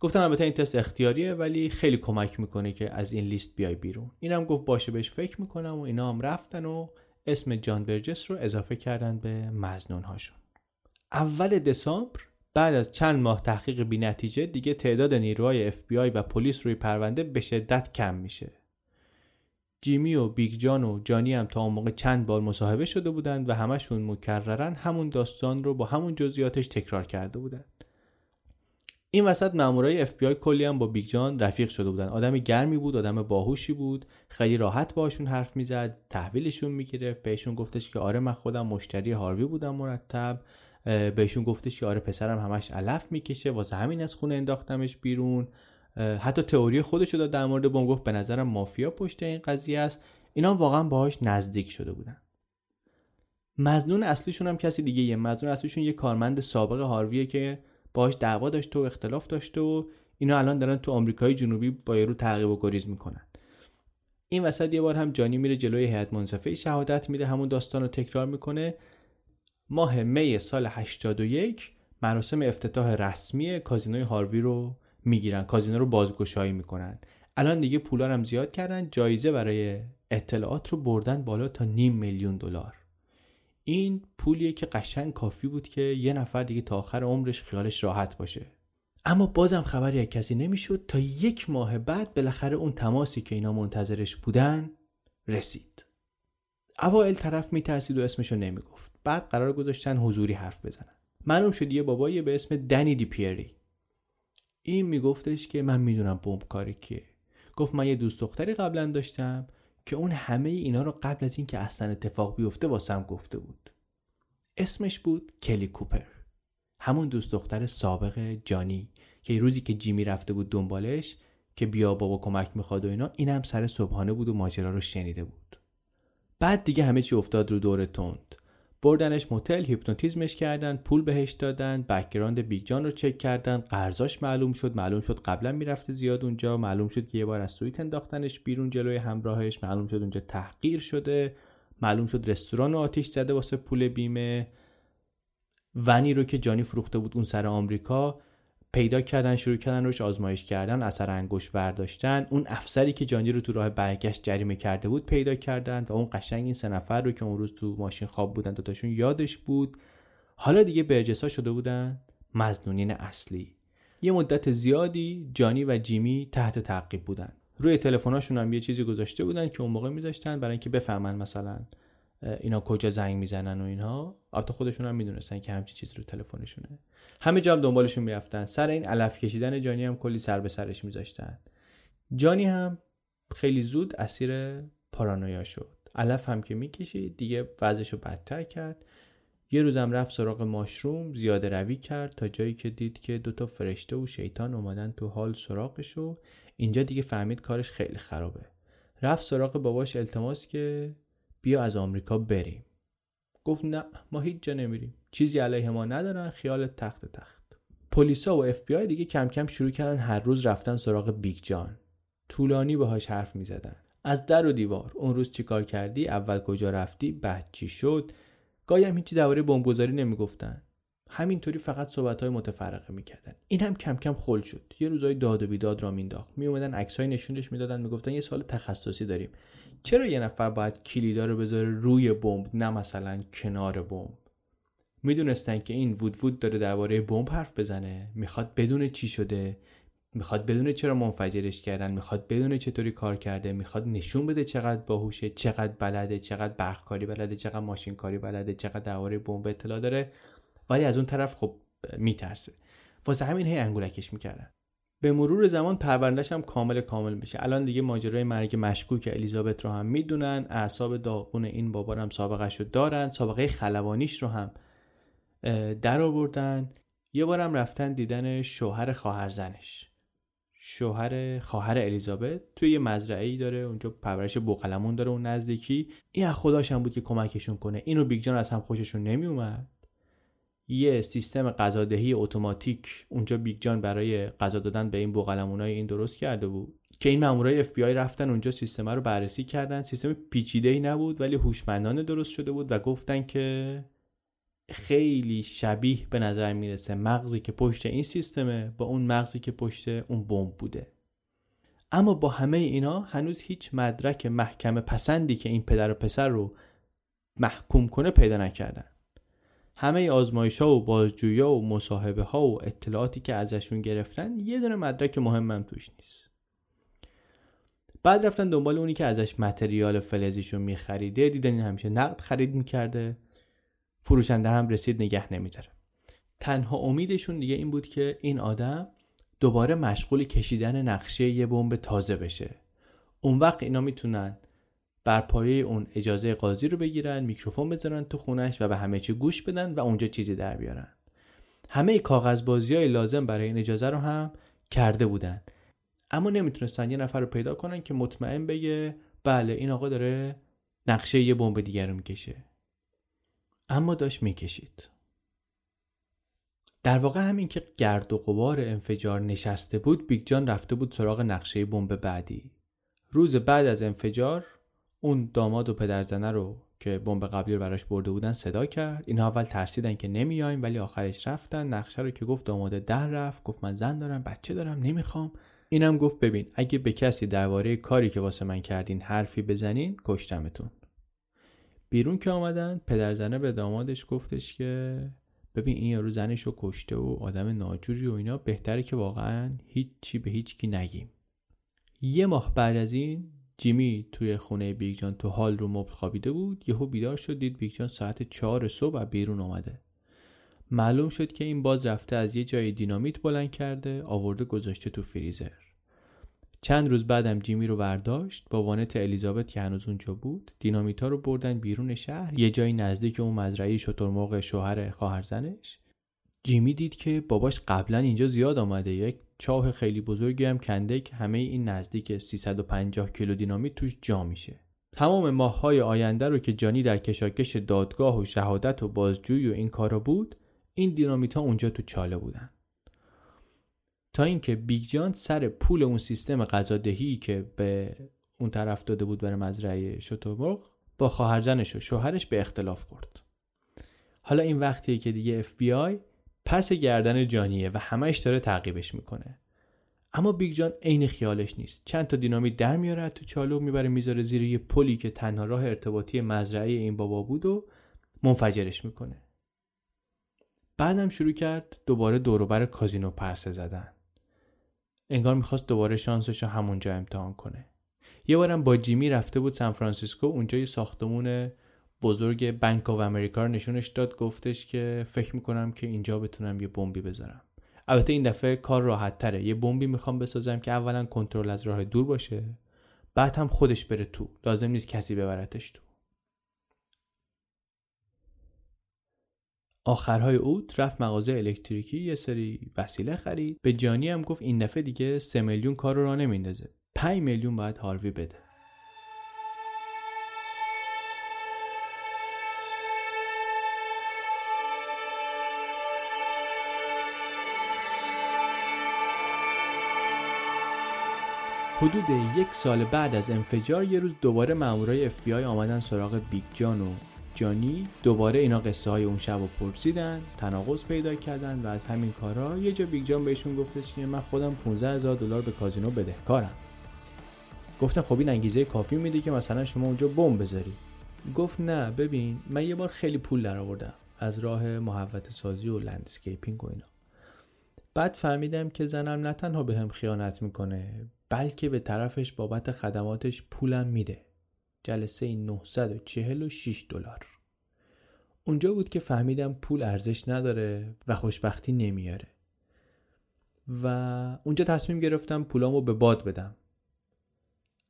A: گفتم البته این تست اختیاریه ولی خیلی کمک می‌کنه که از این لیست بیای بیرون. اینم گفت باشه بهش فکر می‌کنم و اینا هم رفتن و اسم جان برجس رو اضافه کردن به مزنون هاشون اول دسامبر بعد از چند ماه تحقیق بی نتیجه دیگه تعداد نیروهای FBI و پلیس روی پرونده به شدت کم میشه. جیمی و بیگ جان و جانی هم تا اون موقع چند بار مصاحبه شده بودند و همشون مکررا همون داستان رو با همون جزئیاتش تکرار کرده بودند. این وسط مامورای اف بی آی کلی هم با بیگ جان رفیق شده بودن آدم گرمی بود آدم باهوشی بود خیلی راحت باشون حرف می‌زد تحویلشون می‌گرفت. بهشون گفتش که آره من خودم مشتری هاروی بودم مرتب. بهشون گفتش که آره پسرم همش علف می‌کشه واسه همین از خونه انداختمش بیرون. حتی تئوری خودش رو در مورد بوم گفت به نظرم مافیا پشت این قضیه است. اینا واقعا باهاش نزدیک شده بودن. مزنون اصلیشون هم کسی دیگه یه مزنون اصلیشون یه کارمند سابق هارویه که باهاش دعوا داشته و اختلاف داشته و اینا الان دارن تو آمریکای جنوبی با یارو تعقیب و گریز می‌کنن. این وسط یه بار هم جانی میره جلوی هیئت منصفه شهادت میده همون داستان رو تکرار می‌کنه. ماه می سال 81 مراسم افتتاح رسمی کازینوی هاروی رو می‌گیرن کازینو رو بازگشایی می‌کنن. الان دیگه پولا هم زیاد کردن جایزه برای اطلاعات رو بردن بالا تا نیم میلیون دلار. این پولیه که قشنگ کافی بود که یه نفر دیگه تا آخر عمرش خیالش راحت باشه. اما بازم خبری از کسی نمی‌شد تا یک ماه بعد بالاخره اون تماسی که اینا منتظرش بودن رسید. اوائل طرف میترسید و اسمشو نمی‌گفت. بعد قرار گذاشتن حضوری حرف بزنن. معلوم شد یه بابایی به اسم دنی دی پیری این میگفتش که من می‌دونم بمب کاری کیه. گفت من یه دوست دختری قبلا داشتم که اون همه اینا رو قبل از اینکه اصلا اتفاق بیفته واسم گفته بود. اسمش بود کلی کوپر. همون دوست دختر سابق جانی که روزی که جیمی رفته بود دنبالش که بیا بابا کمک می‌خواد و اینا اینم سر صبحانه بود و ماجرا رو شنیده بود. بعد دیگه همه چی افتاد رو دور تند بردنش موتل هیپنوتیزمش کردن پول بهش دادن background بیگ جان رو چک کردن قرضاش معلوم شد معلوم شد قبلا می‌رفته زیاد اونجا معلوم شد که یه بار از سویت انداختنش بیرون جلوی همراهش معلوم شد اونجا تحقیر شده معلوم شد رستوران آتیش زده واسه پول بیمه. ونی رو که جانی فروخته بود اون سر آمریکا پیدا کردن شروع کردن روش آزمایش کردن اثر انگشت ورداشتن اون افسری که جانی رو تو راه برگشت جریمه کرده بود پیدا کردن و اون قشنگ این سه نفر رو که اون روز تو ماشین خواب بودن دوتاشون یادش بود. حالا دیگه برجسا شده بودن مزنونین اصلی. یه مدت زیادی جانی و جیمی تحت تعقیب بودن. روی تلفن‌هاشون هم یه چیزی گذاشته بودن که اون موقع میذاشتن برای اینکه بفهمن مثلا اینا کجا زنگ می‌زنن و اینها. البته خودشون هم می‌دونستن که همچی چیز رو تلفنشونه. همه جا هم دنبالشون می‌رفتن. سر این علف کشیدن جانی هم کلی سر به سرش میذاشتن. جانی هم خیلی زود اسیر پارانویا شد. علف هم که می‌کشید دیگه وضعش رو بدتر کرد. یه روزم رفت سراغ mushroom زیاده روی کرد تا جایی که دید که دوتا فرشته و شیطان اومدن تو حال سراغش و اینجا دیگه فهمید کارش خیلی خرابه. رفت سراغ باباش التماس که بیا از آمریکا بریم. گفت نه ما هیچ جا نمیریم. چیزی علیه ما ندارن خیال تخت تخت. پلیسا و اف بی آی دیگه کم کم شروع کردن هر روز رفتن سراغ بیگ جان. طولانی باهاش حرف می‌زدن. از در و دیوار. اون روز چیکار کردی؟ اول کجا رفتی؟ بعد چی شد؟ گاهی هم هیچی درباره بمبگذاری نمی‌گفتن. همینطوری فقط صحبت های متفرقه می‌کردن. این هم کم کم خل شد. یه روزای داد و بیداد را مینداخت می اومدن عکسای نشونش می‌دادن. می‌گفتن یه سال تخصصی داریم. چرا یه نفر باید کلیدا رو بذاره روی بمب نه مثلا کنار بمب؟ می‌دونستن که این وود وود داره درباره بمب حرف بزنه. می‌خواد بدون چی شده. می‌خواد بدون چرا منفجرش کردن. می‌خواد بدون چطوری کار کرده. می‌خواد نشون بده چقدر باهوشه چقدر بلده چقدر برقکاری بلده چقدر ماشین کاری بلده چقدر درباره بمب اطلاع داره. ولی از اون طرف خب میترسه. واسه همین هی انگولکش می‌کردن. به مرور زمان پروندهش هم کامل کامل میشه. الان دیگه ماجرای مرگ مشکوک الیزابت رو هم می‌دونن اعصاب داغون این بابا هم سابقش رو دارن سابقه خلبانیش رو هم در آوردن یه بارم رفتن دیدن شوهر خواهرزنش. شوهر خواهر الیزابت توی یه مزرعه ای داره اونجا پرورش بوقلمون داره اون نزدیکی. این از خداش هم بود که کمکشون کنه. این و بیگ جان از هم خوششون نمی اومد یه سیستم غذادهی اتوماتیک اونجا بیگ جان برای غذا دادن به این بوقلمونای این درست کرده بود. که این مامورای اف بی آی رفتن اونجا سیستم رو بررسی کردن. سیستم پیچیده ای نبود ولی هوشمندانه درست شده بود و گفتن که خیلی شبیه به نظر می‌رسه مغزی که پشت این سیستمه با اون مغزی که پشت اون بمب بوده. اما با همه اینا هنوز هیچ مدرک محکم پسندی که این پدر و پسر رو محکوم کنه پیدا نکردن. همه آزمایش ها و بازجویی و مصاحبه ها و اطلاعاتی که ازشون گرفتن یه دونه مدرک مهمم توش نیست. بعد رفتن دنبال اونی که ازش متریال فلزیشو میخریده. دیدن این همیشه نقد خرید می‌کرده. فروشنده هم رسید نگه نمیداره. تنها امیدشون دیگه این بود که این آدم دوباره مشغول کشیدن نقشه یه بمب تازه بشه. اون وقت اینا می‌تونن بر پایه اون اجازه قاضی رو بگیرن میکروفون بذارن تو خونش و به همه چی گوش بدن و اونجا چیزی در بیارن. همه کاغذ بازی های لازم برای این اجازه رو هم کرده بودن. اما نمی‌تونستن یه نفر رو پیدا کنن که مطمئن بگه بله این آقا داره نقشه یه بمب دیگر رو می‌کشه. اما داشت می‌کشید. در واقع همین که گرد و غبار انفجار نشسته بود بیگ جان رفته بود سراغ نقشه بمب بعدی. روز بعد از انفجار اون داماد و پدرزنه رو که بمب قبلی رو براش برده بودن صدا کرد. اینها اول ترسیدن که نمیایم ولی آخرش رفتن. نقشه رو که گفت داماده در رفت. گفت من زن دارم بچه دارم نمی‌خوام. اینم گفت ببین اگه به کسی درباره کاری که واسه من کردین حرفی بزنین کشتمتون. بیرون که آمدن پدرزنه به دامادش گفتش که ببین این یارو زنش رو کشته و آدم ناجوریه و اینا. بهتره که واقعا هیچی به هیچ کی نگیم. یه ماه بعد از این جیمی توی خونه بیگ جان تو حال رو مبل خوابیده بود یهو بیدار شد دید بیگ جان ساعت چهار صبح بیرون آمده معلوم شد که این باز رفته از یه جای دینامیت بلند کرده آورده گذاشته تو فریزر. چند روز بعدم جیمی رو برداشت با وانت الیزابت که هنوز اونجا بود دینامیتا رو بردن بیرون شهر یه جایی نزدیک اون مزرعه شترمرغ شوهر خواهرزنش. جیمی دید که باباش قبلا اینجا زیاد آمده یک چاه خیلی بزرگی هم کنده که همه این نزدیک 350 کیلو دینامیت توش جا میشه. تمام ماههای آینده رو که جانی در کشاکش دادگاه و شهادت و بازجویی و این کارا بود این دینامیت ها اونجا تو چاله بودن. تا اینکه بیگ جان سر پول اون سیستم غذادهی که به اون طرف داده بود برای مزرعه شترمرغ با خواهرزنش و شوهرش به اختلاف خورد. حالا این وقتیه که دیگه آی پس گردن جانیه و همش داره تعقیبش می‌کنه. اما بیگ جان عین خیالش نیست. چند تا دینامیت در میاره تو چالو می‌بره می‌ذاره زیر یه پلی که تنها راه ارتباطی مزرعه این بابا بود و منفجرش می‌کنه. بعدم شروع کرد دوباره دوروبر کازینو پرسه زدن. انگار می‌خواست دوباره شانسش رو همونجا امتحان کنه. یه بارم با جیمی رفته بود سان فرانسیسکو اونجا یه ساختمون بزرگ بانک آف امریکا رو نشونش داد گفتش که فکر می‌کنم که اینجا بتونم یه بمبی بذارم. البته این دفعه کار راحت تره یه بمبی می‌خوام بسازم که اولا کنترل از راه دور باشه بعد هم خودش بره تو. لازم نیست کسی ببرتش تو. آخرهای اوت رفت مغازه الکتریکی یه سری وسیله خرید. به جانی هم گفت این دفعه دیگه سه میلیون کار رو را نمیندازه. 5 میلیون باید هاروی بده. حدود یک سال بعد از انفجار یه روز دوباره مامورای اف بی آی آمدن سراغ بیگ جان و جانی. دوباره اینا قصه های اون شب رو پرسیدن تناقض پیدا کردن و از همین کارا یه جا بیگ جان بهشون گفتش که من خودم 15 هزار دلار به کازینو بدهکارم. گفتن خب این انگیزه کافی میده که مثلا شما اونجا بمب بذاری. گفت نه ببین من یه بار خیلی پول درآوردم از راه محوطه سازی و landscaping و اینا. بعد فهمیدم که زنم نه تنها بهم خیانت می‌کنه بلکه به طرفش بابت خدماتش پولم میده. جلسه 946 دلار. اونجا بود که فهمیدم پول ارزش نداره و خوشبختی نمیاره. و اونجا تصمیم گرفتم پولامو به باد بدم.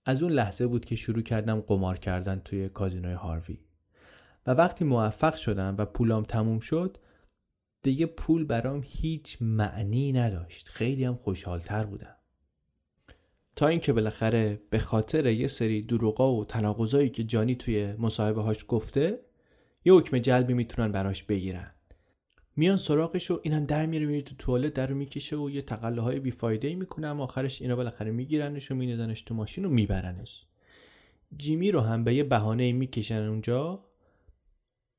A: از اون لحظه بود که شروع کردم قمار کردن توی کازینوی هاروی. و وقتی موفق شدم و پولام تموم شد دیگه پول برام هیچ معنی نداشت. خیلی هم خوشحالتر بودم. تا اینکه بالاخره به خاطر یه سری دروغا و تناقضایی که جانی توی مصاحبه هاش گفته یه حکم جلبی می‌تونن براش بگیرن. میان سراغش و اینم در میره میره تو توالت در می‌کشه و یه تقله های بیفایده ای می‌کنه اما آخرش اینا بالاخره میگیرنش و مینزنش تو ماشین و میبرنش. جیمی رو هم به یه بهانه می‌کشن اونجا.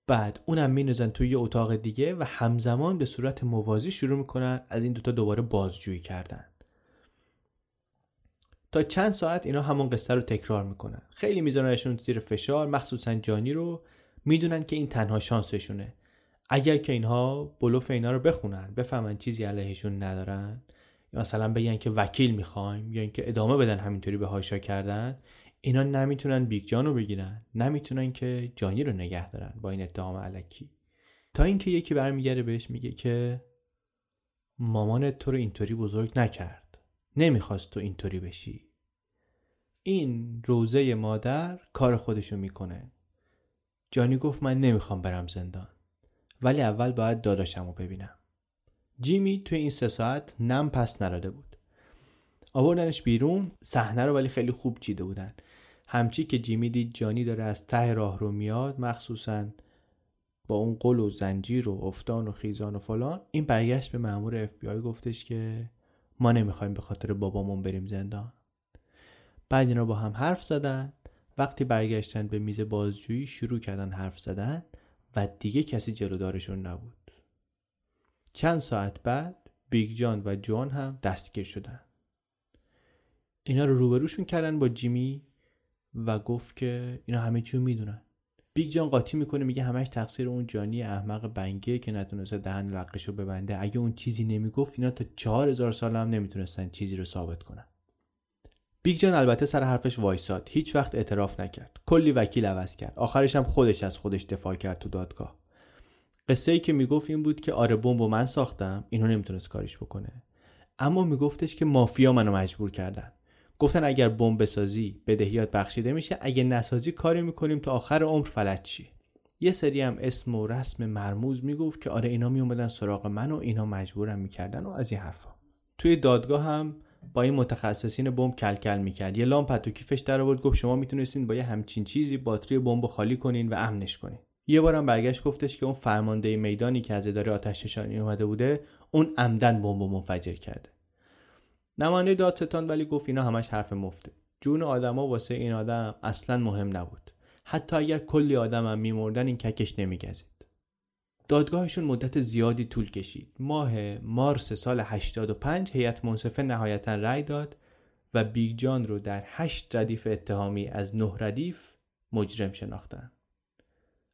A: بعد اونم مینزن توی یه اتاق دیگه و همزمان به صورت موازی شروع می‌کنن از این دوتا دوباره بازجویی کردن. تا چند ساعت اینا همون قصه رو تکرار می‌کنن خیلی میذارنشون زیر فشار مخصوصا جانی رو. می‌دونن که این تنها شانسشونه. اگر که اینها بلوف اینا رو بخونن بفهمن چیزی علیهشون ندارن یا مثلا بگن که وکیل می‌خوایم یا اینکه ادامه بدن همینطوری به هاشا کردن اینا نمی‌تونن بیگ جان رو بگیرن. نمی‌تونن که جانی رو نگه دارن با این اتهام علکی. تا اینکه یکی برمیگرده بهش میگه که مامانت تو رو اینطوری بزرگ نکرد. نمی‌خواست تو اینطوری بشی. این روزه مادر کار خودشو می‌کنه. جانی گفت من نمی‌خوام برم زندان ولی اول باید داداشم رو ببینم. جیمی توی این سه ساعت نم پس نراده بود. آوردنش بیرون صحنه رو ولی خیلی خوب چیده بودن. همچی که جیمی دید جانی داره از ته راه رو میاد مخصوصا با اون غل و زنجیر و افتان و خیزان و فلان این برگشت به مامور اف بی آی گفتش که ما نمی‌خوایم به خاطر بابامون بریم زندان. بعد اینا با هم حرف زدن. وقتی برگشتن به میز بازجویی شروع کردن حرف زدن و دیگه کسی جلودارشون نبود. چند ساعت بعد بیگ جان و جوآن هم دستگیر شدن. اینا رو روبروشون کردن با جیمی و گفت که اینا همه چیو می‌دونن. بیگ جان قاطی می‌کنه میگه همش تقصیر اون جانی احمق بنگه که نتونسته دهن لقش رو ببنده. اگه اون چیزی نمی‌گفت اینا تا چهار هزار سال هم نمی‌تونستن چیزی رو ثابت کنن. بیگ جان البته سر حرفش وایساد. هیچ وقت اعتراف نکرد. کلی وکیل عوض کرد. آخرش هم خودش از خودش دفاع کرد تو دادگاه. قصه ای که می‌گفت این بود که آره بمب من ساختم. اینو نمی‌تونست کاریش بکنه. اما میگفتش که مافیا منو مجبور کردن. گفتن اگر بمب بسازی بدهیات بخشیده میشه. اگه نسازی کاری می‌کنیم تا آخر عمر فلج چی؟ یه سری هم اسم و رسم مرموز می‌گفت که آره اینا میومدن سراغ من و اینا مجبورم می‌کردن و از این حرفا. توی دادگاه هم با این متخصصین بمب کلکل می‌کرد. یه لامپ تو کیفش در آورد گفت شما می‌تونستین با یه همچین چیزی باتری بمب خالی کنین و امنش کنین. یه بارم برگشت گفتش که اون فرمانده میدانی که از اداره آتش نشانی اومده بوده اون عمداً بمب منفجر کرده. نماینده دادستان ولی گفت اینا همش حرف مفته. جون آدما واسه این آدم اصلا مهم نبود. حتی اگر کلی آدم هم میمردن این ککش نمیگزید. دادگاهشون مدت زیادی طول کشید. ماه مارس سال 85 هیئت منصفه نهایتا رأی داد و بیگ جان رو در هشت ردیف اتهامی از نه ردیف مجرم شناختن.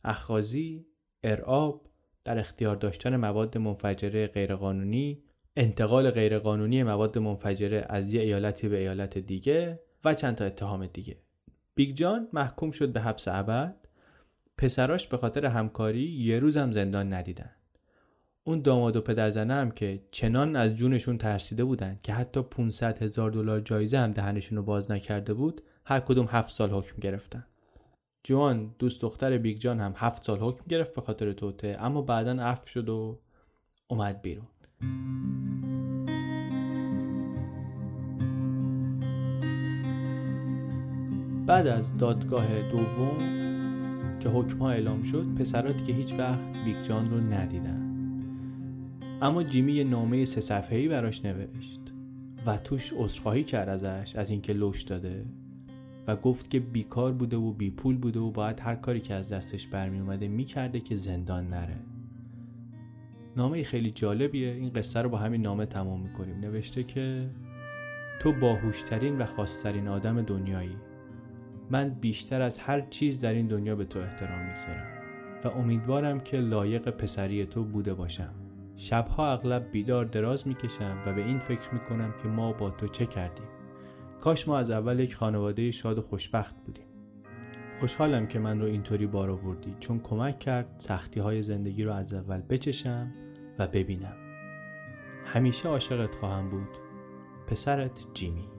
A: اخخازی، ارعاب، در اختیار داشتن مواد منفجره غیرقانونی، انتقال غیرقانونی مواد منفجره از یه ایالتی به ایالت دیگه و چند تا اتهام دیگه. بیگ جان محکوم شد به حبس ابد. پسراش به خاطر همکاری یه روز هم زندان ندیدن. اون داماد و پدرزنه هم که چنان از جونشون ترسیده بودن که حتی 500 هزار دلار جایزه هم دهنشون رو باز نکرده بود هر کدوم هفت سال حکم گرفتن. جوآن دوست دختر بیگ جان هم هفت سال حکم گرفت به خاطر توطئه اما بعدا عفو شد و اومد بیرون بعد از دادگاه دوم که حکم اعلام شد پسراش که هیچ وقت بیگ جان رو ندیدن. اما جیمی یه نامه سه صفحه‌ای براش نوشت و توش عذرخواهی کرد ازش از اینکه لوش داده و گفت که بیکار بوده و بی پول بوده و باید هر کاری که از دستش برمی اومده می‌کرده که زندان نره. نامه خیلی جالبیه. این قصه رو با همین نامه تمام می‌کنیم. نوشته که تو باهوشترین و خاصترین آدم دنیایی. من بیشتر از هر چیز در این دنیا به تو احترام می‌گذارم و امیدوارم که لایق پسری تو بوده باشم. شبها اغلب بیدار دراز می‌کشم و به این فکر می‌کنم که ما با تو چه کردیم. کاش ما از اول یک خانواده شاد و خوشبخت بودیم. خوشحالم که من رو اینطوری بار آوردی. چون کمک کرد سختی های زندگی رو از اول بچشم و ببینم. همیشه عاشقت خواهم بود. پسرت جیمی.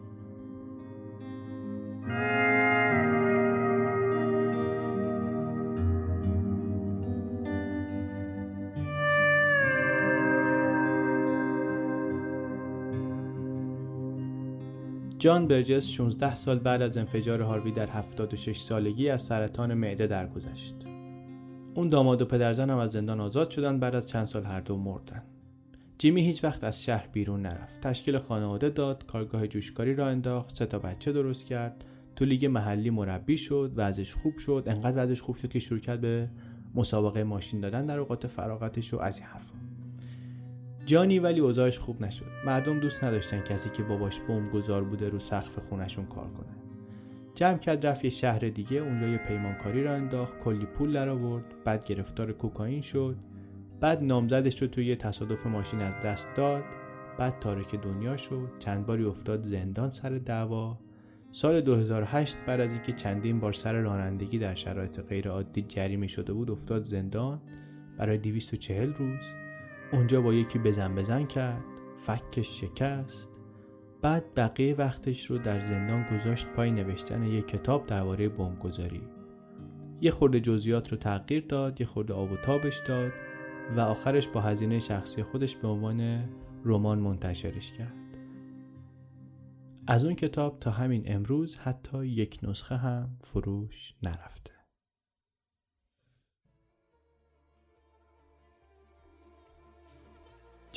A: جان برجس 16 سال بعد از انفجار هاروی در 76 سالگی از سرطان معده درگذشت. اون داماد و پدرزن هم از زندان آزاد شدن بعد از چند سال هر دو مردن. جیمی هیچ وقت از شهر بیرون نرفت. تشکیل خانواده داد، کارگاه جوشکاری را انداخت، سه تا بچه درست کرد، تو لیگ محلی مربی شد، وضعش خوب شد، انقدر وضعش خوب شد که شروع کرد به مسابقه ماشین دادن در اوقات فراغتش و از این حرفا. جانی ولی اوضاعش خوب نشد مردم دوست نداشتن کسی که باباش بمب گذار بوده رو سقف خونشون کار کنه جمع کرد رفت یه شهر دیگه اونجا یه پیمانکاری را انداخت کلی پول در آورد بعد گرفتار کوکائین شد. بعد نامزدش رو توی یه تصادف ماشین از دست داد. بعد تارک دنیا شد. چند باری افتاد زندان سر دعوا. سال 2008 بعد از اینکه چندین بار سر رانندگی در شرایط غیرعادی جریمه شده بود افتاد زندان برای 240 روز. اونجا با یکی بزن بزن کرد. فکش شکست. بعد بقیه وقتش رو در زندان گذاشت پای نوشتن یک کتاب درباره بمبگذاری. یه خورده جزئیات رو تغییر داد یه خورده آب و تابش داد و آخرش با هزینه شخصی خودش به عنوان رمان منتشرش کرد. از اون کتاب تا همین امروز حتی یک نسخه هم فروش نرفته.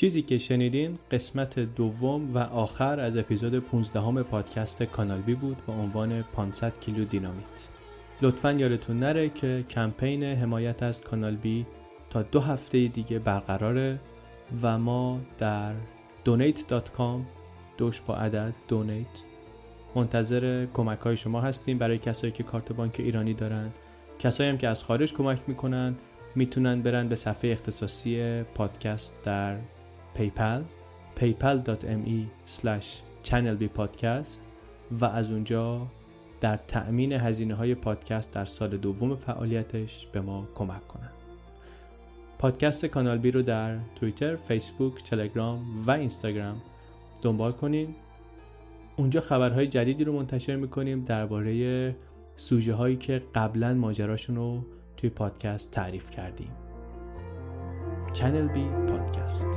A: چیزی که شنیدین قسمت دوم و آخر از اپیزود 15 همه پادکست کانال بی بود با عنوان 500 کیلو دینامیت. لطفا یادتون نره که کمپین حمایت از کانال بی تا دو هفته دیگه برقراره و ما در donate.com دوش با عدد donate منتظر کمک های شما هستیم. برای کسایی که کارت بانک ایرانی دارن کسایی هم که از خارج کمک می‌کنن می‌تونن برن به صفحه اختصاصی پادکست در PayPal paypal.me channelbpodcast و از اونجا در تأمین هزینه های پادکست در سال دوم فعالیتش به ما کمک کنن. پادکست کانال بی رو در توییتر، فیسبوک، تلگرام و اینستاگرام دنبال کنین. اونجا خبرهای جدیدی رو منتشر می‌کنیم درباره سوژه هایی که قبلا ماجراشون رو توی پادکست تعریف کردیم. چنل بی پادکست